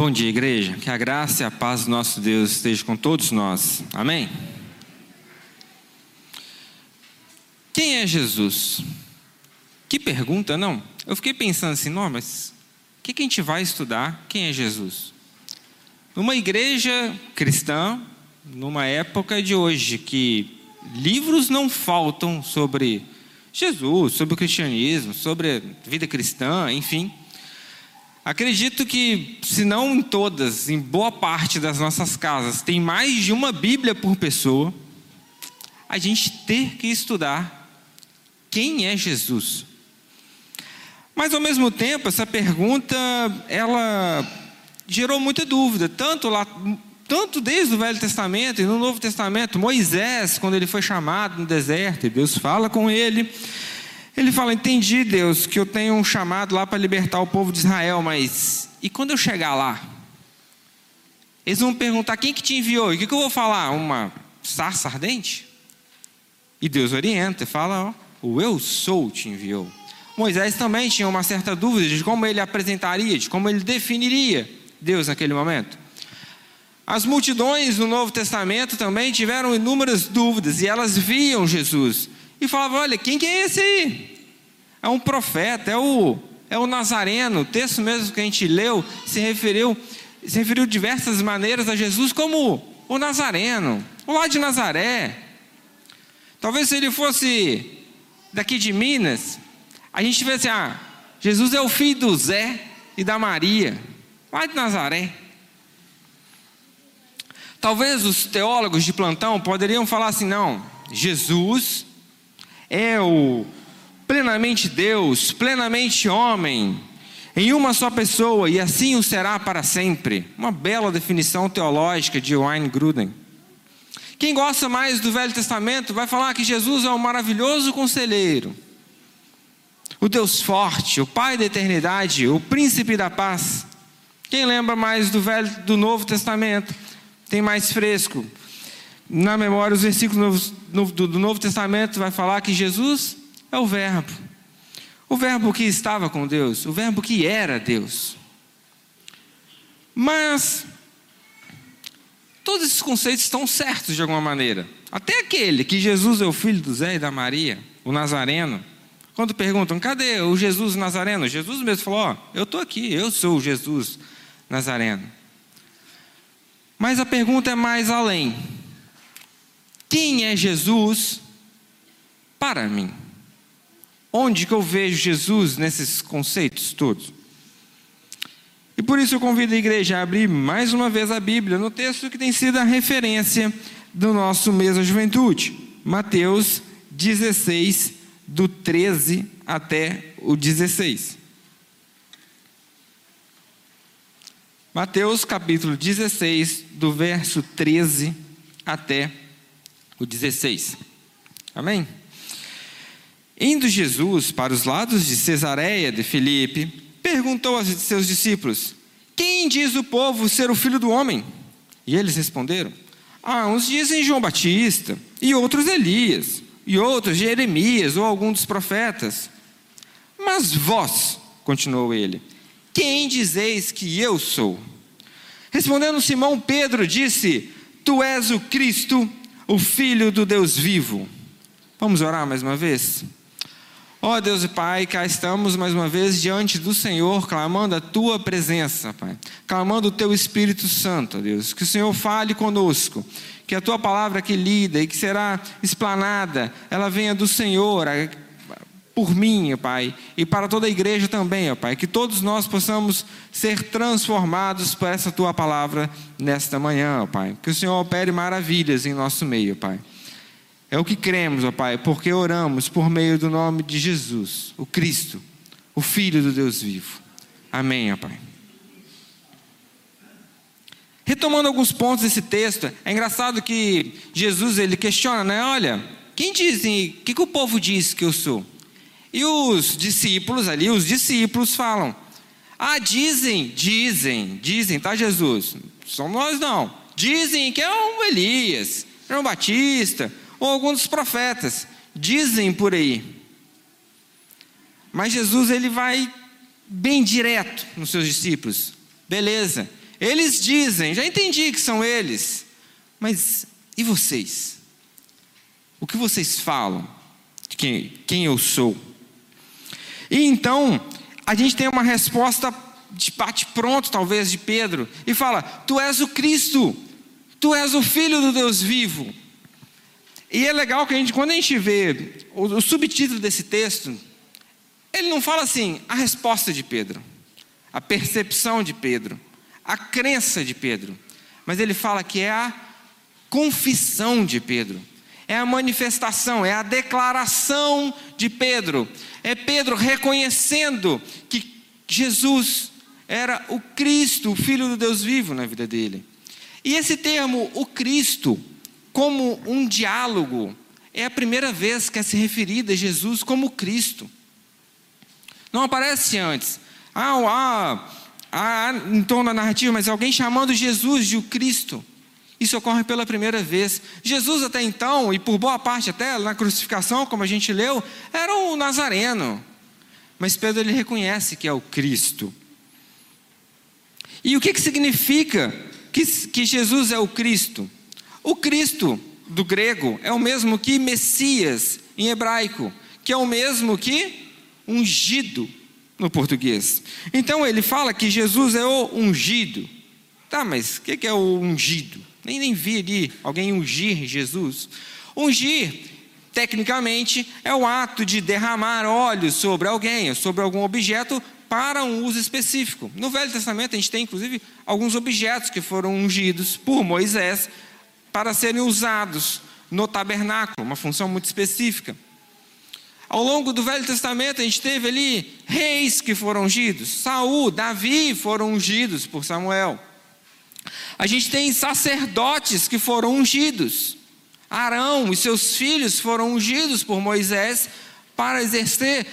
Bom dia, igreja. Que a graça e a paz do nosso Deus esteja com todos nós. Amém? Quem é Jesus? Que pergunta, não? Eu fiquei pensando assim, não, mas o que, que a gente vai estudar? Quem é Jesus? Numa igreja cristã, numa época de hoje, que livros não faltam sobre Jesus, sobre o cristianismo, sobre a vida cristã, enfim. Acredito que, se não em todas, em boa parte das nossas casas, tem mais de uma Bíblia por pessoa, a gente ter que estudar quem é Jesus. Mas ao mesmo tempo, essa pergunta, ela gerou muita dúvida, tanto lá, tanto desde o Velho Testamento e no Novo Testamento, Moisés, quando ele foi chamado no deserto, e Deus fala com ele, ele fala: Entendi, Deus, que eu tenho um chamado lá para libertar o povo de Israel, mas e quando eu chegar lá? Eles vão perguntar: quem que te enviou? E o que, que eu vou falar? Uma sarça ardente? E Deus orienta e fala: ó, o eu sou te enviou. Moisés também tinha uma certa dúvida de como ele apresentaria, de como ele definiria Deus naquele momento. As multidões no Novo Testamento também tiveram inúmeras dúvidas e elas viam Jesus e falavam: Olha, quem que é esse aí? É um profeta, é o, é o Nazareno. O texto mesmo que a gente leu se referiu, se referiu de diversas maneiras a Jesus como o Nazareno, o lá de Nazaré. Talvez se ele fosse daqui de Minas, a gente tivesse, ah, Jesus é o filho do Zé e da Maria, lá de Nazaré. Talvez os teólogos de plantão poderiam falar assim: não, Jesus é o plenamente Deus, plenamente homem, em uma só pessoa, e assim o será para sempre. Uma bela definição teológica de Wayne Gruden. Quem gosta mais do Velho Testamento vai falar que Jesus é um maravilhoso conselheiro, o Deus forte, o Pai da eternidade, o príncipe da paz. Quem lembra mais do Velho do Novo Testamento? Tem mais fresco. Na memória, os versículos do Novo Testamento vai falar que Jesus é o Verbo. O Verbo que estava com Deus, o Verbo que era Deus. Mas todos esses conceitos estão certos de alguma maneira. Até aquele que Jesus é o filho do Zé e da Maria, o Nazareno. Quando perguntam, cadê o Jesus Nazareno? Jesus mesmo falou: Ó, eu estou aqui, eu sou o Jesus Nazareno. Mas a pergunta é mais além: quem é Jesus para mim? Onde que eu vejo Jesus nesses conceitos todos? E por isso eu convido a igreja a abrir mais uma vez a Bíblia no texto que tem sido a referência do nosso mês da juventude, Mateus 16, do 13 até o 16. Mateus capítulo 16, do verso 13 até o 16. Amém? Indo Jesus para os lados de Cesareia de Filipe, perguntou aos seus discípulos: Quem diz o povo ser o filho do homem? E eles responderam: Ah, uns dizem João Batista, e outros Elias, e outros Jeremias ou algum dos profetas. Mas vós, continuou ele, quem dizeis que eu sou? Respondendo Simão Pedro, disse: Tu és o Cristo, o Filho do Deus vivo. Vamos orar mais uma vez? Ó oh, Deus e Pai, cá estamos mais uma vez diante do Senhor, clamando a Tua presença, Pai. Clamando o Teu Espírito Santo, Deus. Que o Senhor fale conosco. Que a Tua palavra que lida e que será explanada, ela venha do Senhor, por mim, Pai, e para toda a igreja também, ó Pai, que todos nós possamos ser transformados por essa tua palavra nesta manhã, ó Pai. Que o Senhor opere maravilhas em nosso meio, Pai. É o que cremos, ó Pai, porque oramos por meio do nome de Jesus, o Cristo, o Filho do Deus vivo. Amém, ó Pai. Retomando alguns pontos desse texto, é engraçado que Jesus ele questiona, né? Olha, quem dizem, o que, que o povo diz que eu sou? E os discípulos ali, os discípulos falam: Ah, dizem, dizem, dizem, tá, Jesus? Somos nós não. Dizem que é um Elias, é um Batista, ou algum dos profetas. Dizem por aí. Mas Jesus ele vai bem direto nos seus discípulos. Beleza, Eles dizem, já entendi que são eles, mas e vocês? O que vocês falam de quem, quem eu sou? E então, a gente tem uma resposta de bate pronto, talvez, de Pedro, e fala: Tu és o Cristo, tu és o Filho do Deus vivo. E é legal que a gente, quando a gente vê o, o subtítulo desse texto, ele não fala assim, a resposta de Pedro, a percepção de Pedro, a crença de Pedro, mas ele fala que é a confissão de Pedro, é a manifestação, é a declaração de Pedro, é Pedro reconhecendo que Jesus era o Cristo, o Filho do Deus vivo na vida dele. E esse termo, o Cristo, como um diálogo, é a primeira vez que é se referida a Jesus como Cristo. Não aparece antes. Ah, ah, ah, em torno da narrativa, mas alguém chamando Jesus de o Cristo. Isso ocorre pela primeira vez. Jesus, até então, e por boa parte até na crucificação, como a gente leu, era o Nazareno. Mas Pedro ele reconhece que é o Cristo. E o que, que significa que, que Jesus é o Cristo? O Cristo, do grego, é o mesmo que Messias, em hebraico, que é o mesmo que ungido no português. Então ele fala que Jesus é o ungido. Tá, mas o que é o ungido? Nem, nem vi ali alguém ungir Jesus. Ungir, tecnicamente, é o ato de derramar óleo sobre alguém, sobre algum objeto, para um uso específico. No Velho Testamento, a gente tem, inclusive, alguns objetos que foram ungidos por Moisés para serem usados no tabernáculo, uma função muito específica. Ao longo do Velho Testamento, a gente teve ali reis que foram ungidos. Saul, Davi foram ungidos por Samuel. A gente tem sacerdotes que foram ungidos. Arão e seus filhos foram ungidos por Moisés para exercer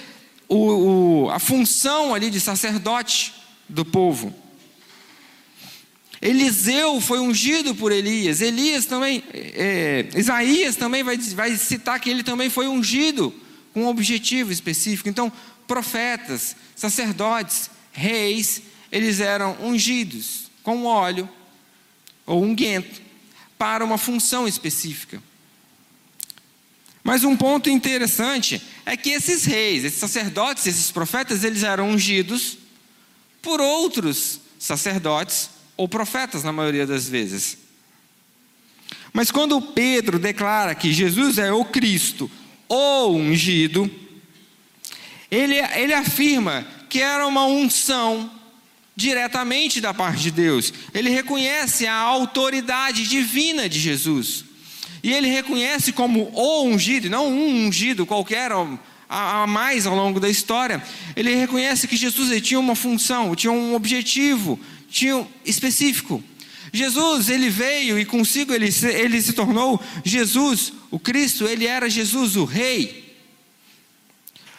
o, o, a função ali de sacerdote do povo. Eliseu foi ungido por Elias. Elias também, é, Isaías também vai, vai citar que ele também foi ungido com um objetivo específico. Então, profetas, sacerdotes, reis, eles eram ungidos com óleo ou unguento para uma função específica. Mas um ponto interessante é que esses reis, esses sacerdotes, esses profetas, eles eram ungidos por outros sacerdotes ou profetas, na maioria das vezes. Mas quando Pedro declara que Jesus é o Cristo, ou ungido, ele, ele afirma que era uma unção diretamente da parte de Deus. Ele reconhece a autoridade divina de Jesus. E ele reconhece como o ungido, não um ungido qualquer a, mais ao longo da história. Ele reconhece que Jesus tinha uma função, tinha um objetivo, tinha um específico. Jesus, ele veio e consigo ele, ele se tornou Jesus, o Cristo, ele era Jesus, o Rei,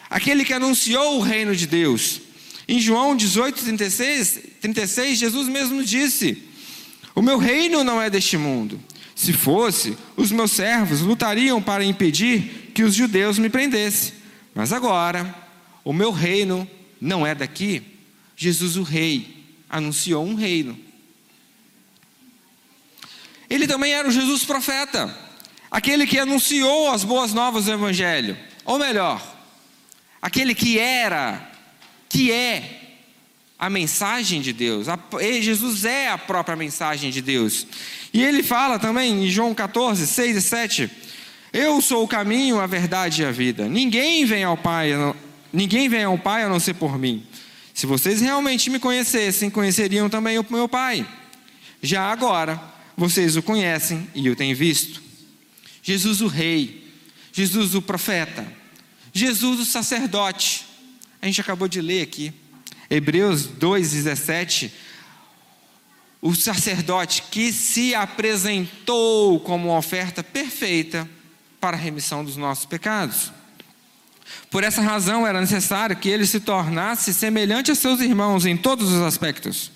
aquele que anunciou o reino de Deus. Em João 18, 36, 36 Jesus mesmo disse: O meu reino não é deste mundo. Se fosse, os meus servos lutariam para impedir que os judeus me prendessem. Mas agora, o meu reino não é daqui. Jesus, o Rei, anunciou um reino. Ele também era o Jesus profeta, aquele que anunciou as boas novas do Evangelho. Ou melhor, aquele que era, que é a mensagem de Deus. Jesus é a própria mensagem de Deus. E ele fala também em João 14, 6 e 7: Eu sou o caminho, a verdade e a vida. Ninguém vem ao Pai, ninguém vem ao Pai a não ser por mim. Se vocês realmente me conhecessem, conheceriam também o meu Pai. Já agora, vocês o conhecem e o têm visto. Jesus o Rei, Jesus o profeta, Jesus o sacerdote. A gente acabou de ler aqui, Hebreus 2,17. O sacerdote que se apresentou como uma oferta perfeita para a remissão dos nossos pecados. Por essa razão era necessário que ele se tornasse semelhante a seus irmãos em todos os aspectos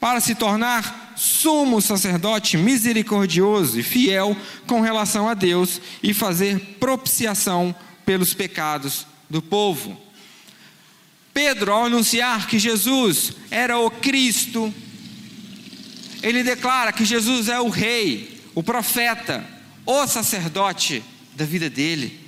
para se tornar sumo sacerdote misericordioso e fiel com relação a Deus e fazer propiciação pelos pecados do povo. Pedro, ao anunciar que Jesus era o Cristo, ele declara que Jesus é o rei, o profeta, o sacerdote da vida dele.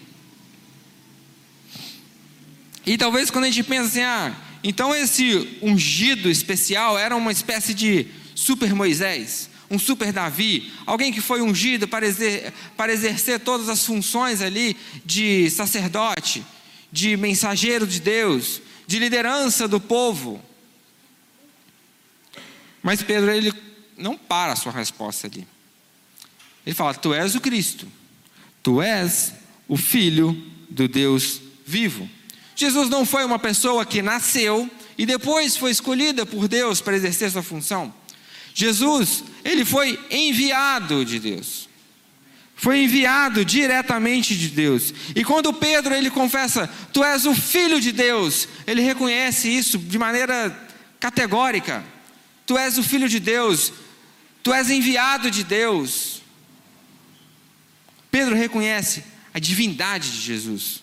E talvez quando a gente pensa assim, ah, então esse ungido especial era uma espécie de super Moisés, um super Davi, alguém que foi ungido para, exer para exercer todas as funções ali de sacerdote, de mensageiro de Deus, de liderança do povo. Mas Pedro, ele não para a sua resposta ali. Ele fala: Tu és o Cristo, tu és o Filho do Deus vivo. Jesus não foi uma pessoa que nasceu e depois foi escolhida por Deus para exercer sua função. Jesus, ele foi enviado de Deus. Foi enviado diretamente de Deus. E quando Pedro ele confessa, tu és o filho de Deus, ele reconhece isso de maneira categórica. Tu és o filho de Deus, tu és enviado de Deus. Pedro reconhece a divindade de Jesus.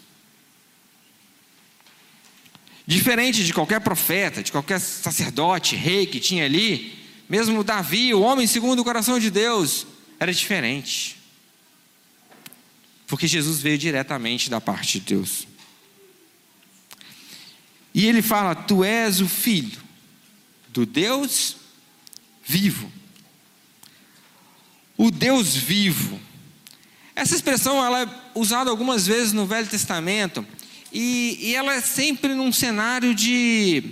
Diferente de qualquer profeta, de qualquer sacerdote, rei que tinha ali, mesmo Davi, o homem segundo o coração de Deus, era diferente. Porque Jesus veio diretamente da parte de Deus. E ele fala: Tu és o filho do Deus vivo. O Deus vivo. Essa expressão ela é usada algumas vezes no Velho Testamento e, e ela é sempre num cenário de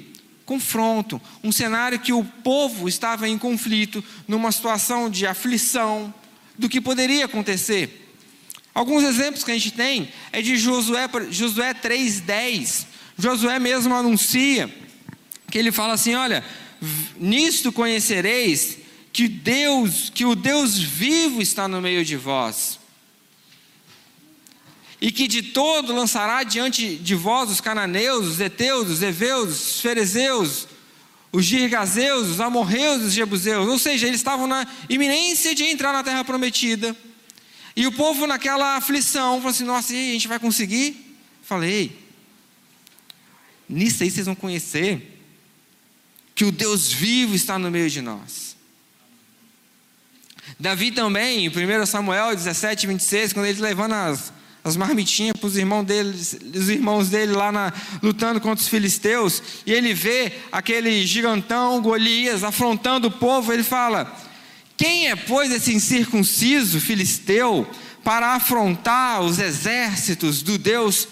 confronto, um cenário que o povo estava em conflito, numa situação de aflição, do que poderia acontecer. Alguns exemplos que a gente tem é de Josué, Josué 3,10. Josué mesmo anuncia que ele fala assim: olha, nisto conhecereis que Deus, que o Deus vivo está no meio de vós e que de todo lançará diante de vós os cananeus, os heteus, os heveus, os ferezeus, os girgazeus, os amorreus os jebuseus. Ou seja, eles estavam na iminência de entrar na terra prometida. E o povo naquela aflição, falou assim, nossa, e aí, a gente vai conseguir? Falei, nisso aí vocês vão conhecer que o Deus vivo está no meio de nós. Davi também, em 1 Samuel 17, 26, quando ele levando as, as marmitinhas para os irmãos dele, os irmãos dele lá na, lutando contra os filisteus, e ele vê aquele gigantão Golias afrontando o povo, ele fala: Quem é, pois, esse incircunciso filisteu para afrontar os exércitos do Deus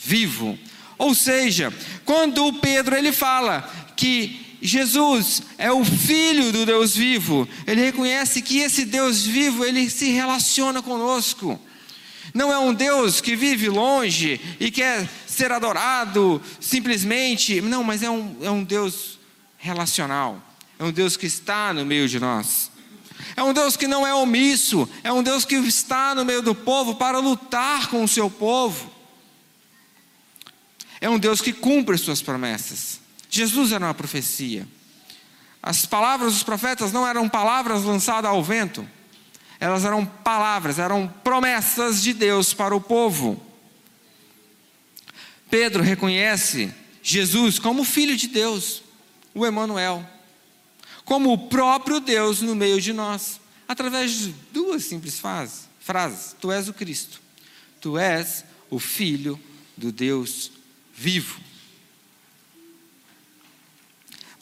vivo? Ou seja, quando Pedro ele fala que Jesus é o filho do Deus vivo, ele reconhece que esse Deus vivo ele se relaciona conosco. Não é um Deus que vive longe e quer ser adorado simplesmente. Não, mas é um, é um Deus relacional. É um Deus que está no meio de nós. É um Deus que não é omisso. É um Deus que está no meio do povo para lutar com o seu povo. É um Deus que cumpre suas promessas. Jesus era uma profecia. As palavras dos profetas não eram palavras lançadas ao vento elas eram palavras, eram promessas de Deus para o povo. Pedro reconhece Jesus como filho de Deus, o Emanuel, como o próprio Deus no meio de nós, através de duas simples frases, frases: Tu és o Cristo, Tu és o filho do Deus vivo.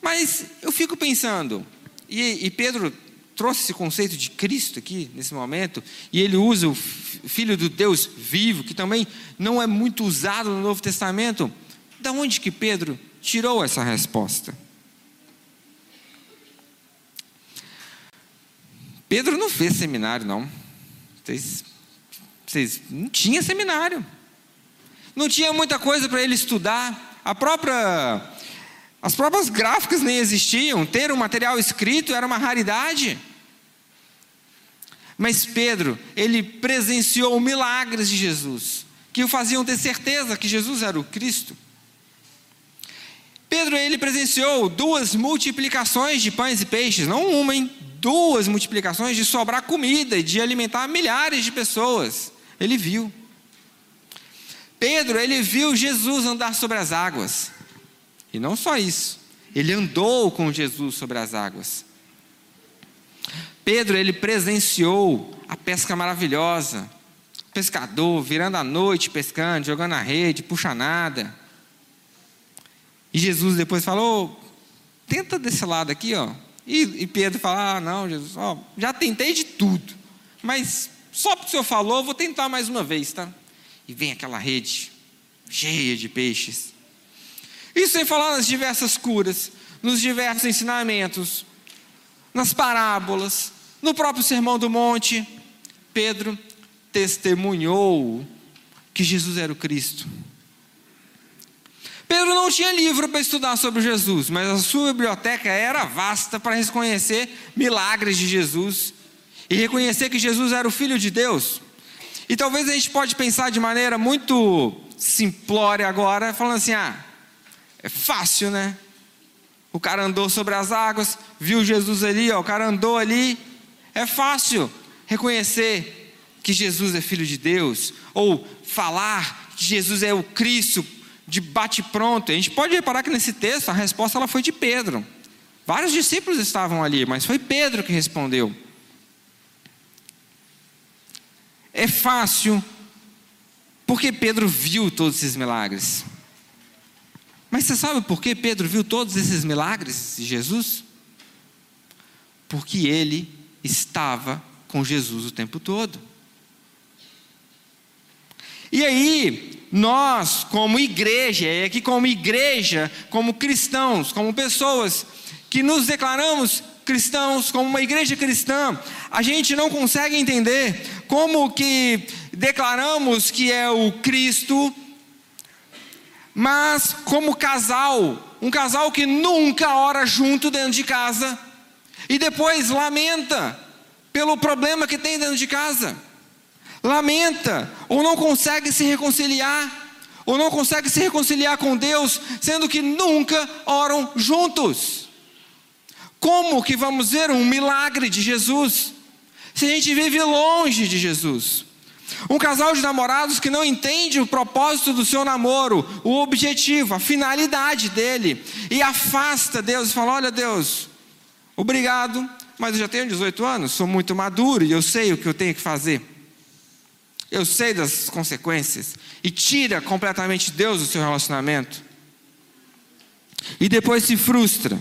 Mas eu fico pensando, e, e Pedro trouxe esse conceito de Cristo aqui, nesse momento, e ele usa o Filho do Deus vivo, que também não é muito usado no Novo Testamento. Da onde que Pedro tirou essa resposta? Pedro não fez seminário, não. Vocês, vocês não tinha seminário. Não tinha muita coisa para ele estudar. A própria as próprias gráficas nem existiam, ter um material escrito era uma raridade. Mas Pedro, ele presenciou milagres de Jesus, que o faziam ter certeza que Jesus era o Cristo. Pedro, ele presenciou duas multiplicações de pães e peixes, não uma, hein? Duas multiplicações de sobrar comida e de alimentar milhares de pessoas. Ele viu. Pedro, ele viu Jesus andar sobre as águas. E não só isso, ele andou com Jesus sobre as águas. Pedro, ele presenciou a pesca maravilhosa. Pescador, virando a noite pescando, jogando a rede, puxa nada. E Jesus depois falou: tenta desse lado aqui, ó. E, e Pedro fala: ah, não, Jesus, ó, já tentei de tudo, mas só porque o senhor falou, vou tentar mais uma vez, tá? E vem aquela rede cheia de peixes. Isso sem falar nas diversas curas, nos diversos ensinamentos, nas parábolas, no próprio Sermão do Monte. Pedro testemunhou que Jesus era o Cristo. Pedro não tinha livro para estudar sobre Jesus, mas a sua biblioteca era vasta para reconhecer milagres de Jesus e reconhecer que Jesus era o Filho de Deus. E talvez a gente pode pensar de maneira muito simplória agora, falando assim: ah, é fácil, né? O cara andou sobre as águas, viu Jesus ali, ó, o cara andou ali. É fácil reconhecer que Jesus é filho de Deus, ou falar que Jesus é o Cristo de bate-pronto. A gente pode reparar que nesse texto a resposta ela foi de Pedro. Vários discípulos estavam ali, mas foi Pedro que respondeu. É fácil, porque Pedro viu todos esses milagres. Mas você sabe por que Pedro viu todos esses milagres de Jesus? Porque ele estava com Jesus o tempo todo. E aí, nós, como igreja, e aqui como igreja, como cristãos, como pessoas que nos declaramos cristãos, como uma igreja cristã, a gente não consegue entender como que declaramos que é o Cristo, mas como casal, um casal que nunca ora junto dentro de casa e depois lamenta pelo problema que tem dentro de casa lamenta, ou não consegue se reconciliar, ou não consegue se reconciliar com Deus, sendo que nunca oram juntos. Como que vamos ver um milagre de Jesus, se a gente vive longe de Jesus? Um casal de namorados que não entende o propósito do seu namoro, o objetivo, a finalidade dele, e afasta Deus e fala: Olha, Deus, obrigado, mas eu já tenho 18 anos, sou muito maduro e eu sei o que eu tenho que fazer. Eu sei das consequências. E tira completamente Deus do seu relacionamento. E depois se frustra.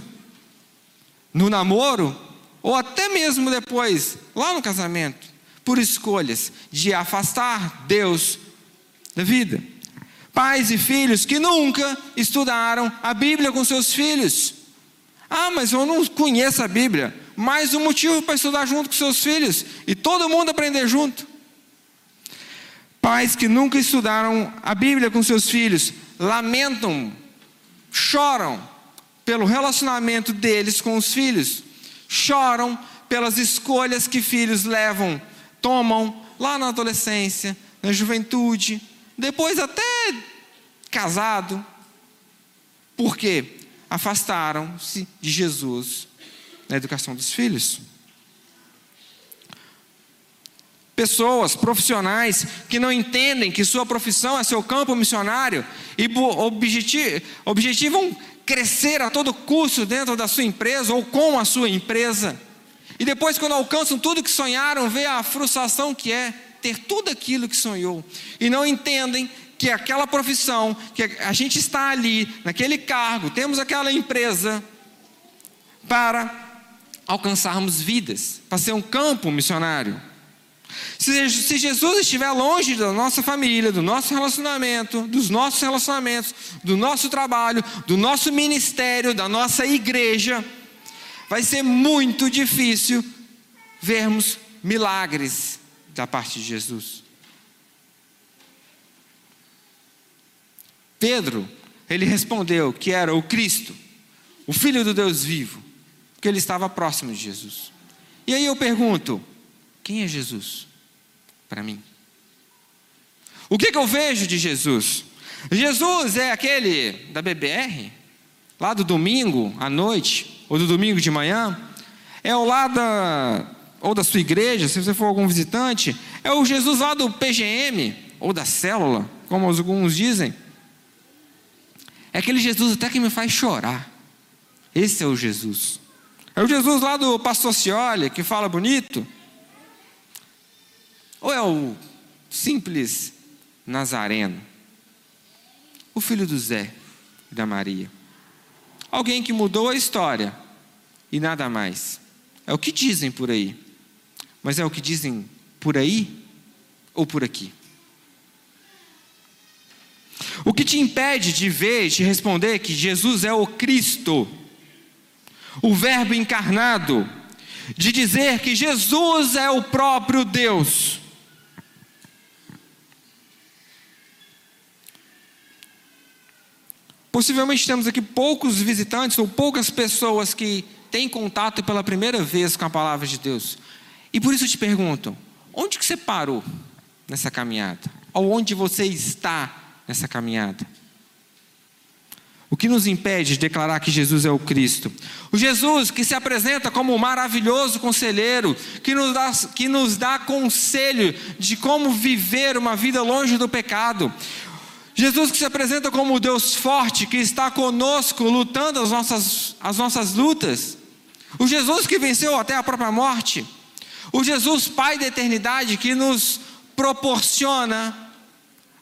No namoro, ou até mesmo depois, lá no casamento, por escolhas de afastar Deus da vida. Pais e filhos que nunca estudaram a Bíblia com seus filhos. Ah, mas eu não conheço a Bíblia. Mais um motivo para estudar junto com seus filhos e todo mundo aprender junto. Pais que nunca estudaram a Bíblia com seus filhos lamentam, choram pelo relacionamento deles com os filhos, choram pelas escolhas que filhos levam, tomam lá na adolescência, na juventude, depois até casado. Por quê? Afastaram-se de Jesus na educação dos filhos. Pessoas, profissionais que não entendem que sua profissão é seu campo missionário e objetivam crescer a todo custo dentro da sua empresa ou com a sua empresa. E depois, quando alcançam tudo que sonharam, vê a frustração que é ter tudo aquilo que sonhou. E não entendem que aquela profissão, que a gente está ali, naquele cargo, temos aquela empresa para alcançarmos vidas, para ser um campo missionário. Se, Jesus estiver longe da nossa família, do nosso relacionamento, dos nossos relacionamentos, do nosso trabalho, do nosso ministério, da nossa igreja, vai ser muito difícil vermos milagres da parte de Jesus. Pedro, ele respondeu que era o Cristo, o Filho do Deus vivo, porque ele estava próximo de Jesus. E aí eu pergunto: quem é Jesus para mim? O que, que eu vejo de Jesus? Jesus é aquele da BBR, lá do domingo à noite, ou do domingo de manhã, é o lá da, ou da sua igreja, se você for algum visitante, é o Jesus lá do PGM, ou da célula, como alguns dizem. É aquele Jesus até que me faz chorar. Esse é o Jesus. É o Jesus lá do pastor Cioli, que fala bonito? Ou é o simples Nazareno? O filho do Zé e da Maria? Alguém que mudou a história e nada mais. É o que dizem por aí. Mas é o que dizem por aí ou por aqui? O que te impede de ver, de responder que Jesus é o Cristo, o Verbo encarnado, de dizer que Jesus é o próprio Deus? Possivelmente temos aqui poucos visitantes ou poucas pessoas que têm contato pela primeira vez com a palavra de Deus. E por isso eu te pergunto: onde que você parou nessa caminhada? Ou onde você está nessa caminhada? O que nos impede de declarar que Jesus é o Cristo? O Jesus que se apresenta como o maravilhoso conselheiro, que nos, dá, que nos dá conselho de como viver uma vida longe do pecado. Jesus que se apresenta como o Deus forte, que está conosco, lutando as nossas, as nossas lutas. O Jesus que venceu até a própria morte. O Jesus, Pai da eternidade, que nos proporciona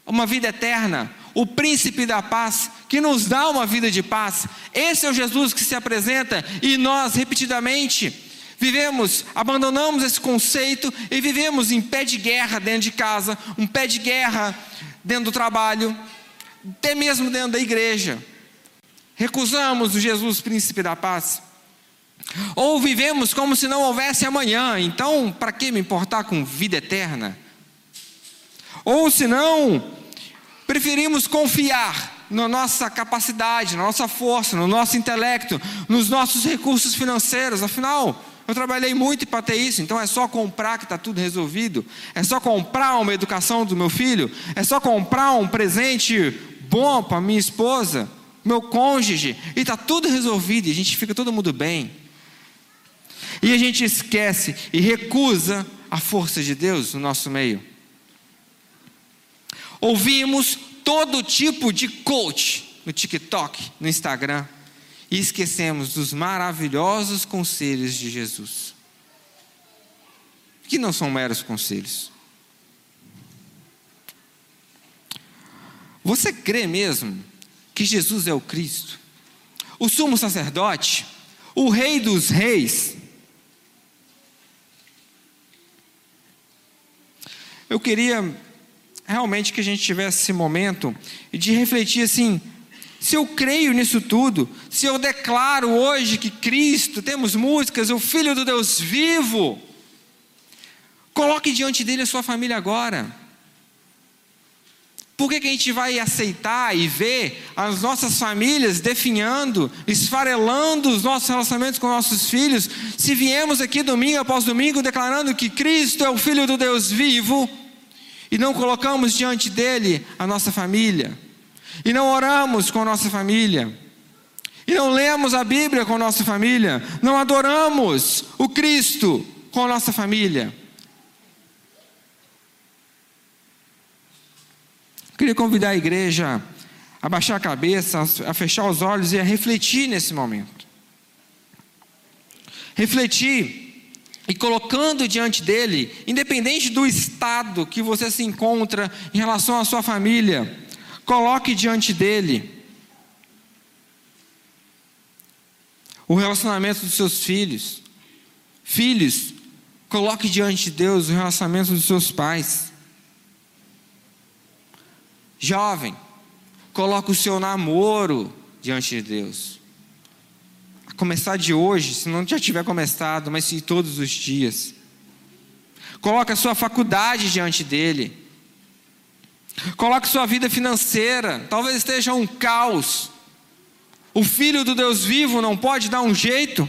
uma vida eterna. O príncipe da paz, que nos dá uma vida de paz. Esse é o Jesus que se apresenta e nós, repetidamente, vivemos, abandonamos esse conceito e vivemos em pé de guerra dentro de casa, um pé de guerra dentro do trabalho, até mesmo dentro da igreja. Recusamos o Jesus, príncipe da paz. Ou vivemos como se não houvesse amanhã, então para que me importar com vida eterna? Ou se não, preferimos confiar na nossa capacidade, na nossa força, no nosso intelecto, nos nossos recursos financeiros, afinal, eu trabalhei muito para ter isso, então é só comprar que está tudo resolvido. É só comprar uma educação do meu filho. É só comprar um presente bom para minha esposa, meu cônjuge, e está tudo resolvido. E a gente fica todo mundo bem. E a gente esquece e recusa a força de Deus no nosso meio. Ouvimos todo tipo de coach no TikTok, no Instagram e esquecemos dos maravilhosos conselhos de Jesus, que não são meros conselhos. Você crê mesmo que Jesus é o Cristo, o sumo sacerdote, o Rei dos Reis? Eu queria realmente que a gente tivesse esse momento de refletir assim: se eu creio nisso tudo, se eu declaro hoje que Cristo, temos músicas, o Filho do Deus vivo, coloque diante dele a sua família agora. Por que, que a gente vai aceitar e ver as nossas famílias definhando, esfarelando os nossos relacionamentos com nossos filhos, se viemos aqui domingo após domingo declarando que Cristo é o Filho do Deus vivo e não colocamos diante dele a nossa família? E não oramos com a nossa família, e não lemos a Bíblia com a nossa família, não adoramos o Cristo com a nossa família. Queria convidar a igreja a baixar a cabeça, a fechar os olhos e a refletir nesse momento. Refletir e colocando diante dele, independente do estado que você se encontra em relação à sua família, Coloque diante dele o relacionamento dos seus filhos. Filhos, coloque diante de Deus o relacionamento dos seus pais. Jovem, coloque o seu namoro diante de Deus. A começar de hoje, se não já tiver começado, mas se todos os dias. Coloque a sua faculdade diante dele. Coloque sua vida financeira, talvez esteja um caos. O filho do Deus vivo não pode dar um jeito.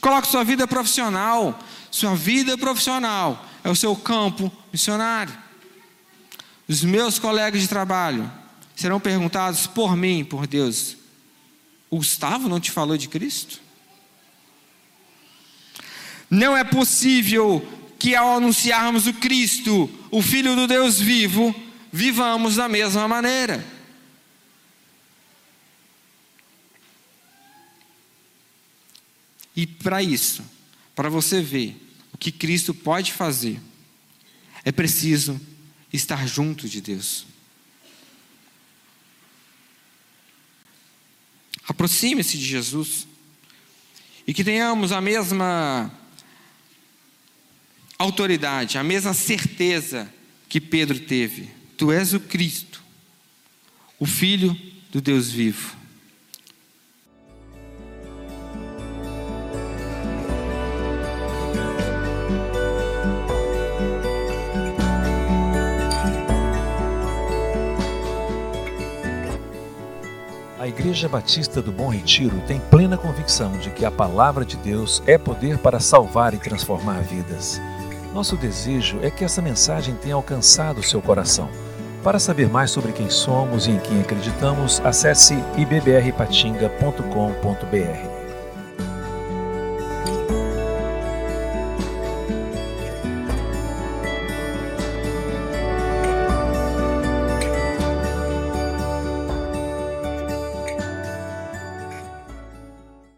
Coloque sua vida profissional. Sua vida profissional é o seu campo missionário. Os meus colegas de trabalho serão perguntados por mim, por Deus: o Gustavo não te falou de Cristo? Não é possível que ao anunciarmos o Cristo, o Filho do Deus vivo, vivamos da mesma maneira. E para isso, para você ver o que Cristo pode fazer, é preciso estar junto de Deus. Aproxime-se de Jesus e que tenhamos a mesma autoridade, a mesma certeza que Pedro teve. Tu és o Cristo, o Filho do Deus vivo. A Igreja Batista do Bom Retiro tem plena convicção de que a palavra de Deus é poder para salvar e transformar vidas. Nosso desejo é que essa mensagem tenha alcançado seu coração. Para saber mais sobre quem somos e em quem acreditamos, acesse ibbrpatinga.com.br.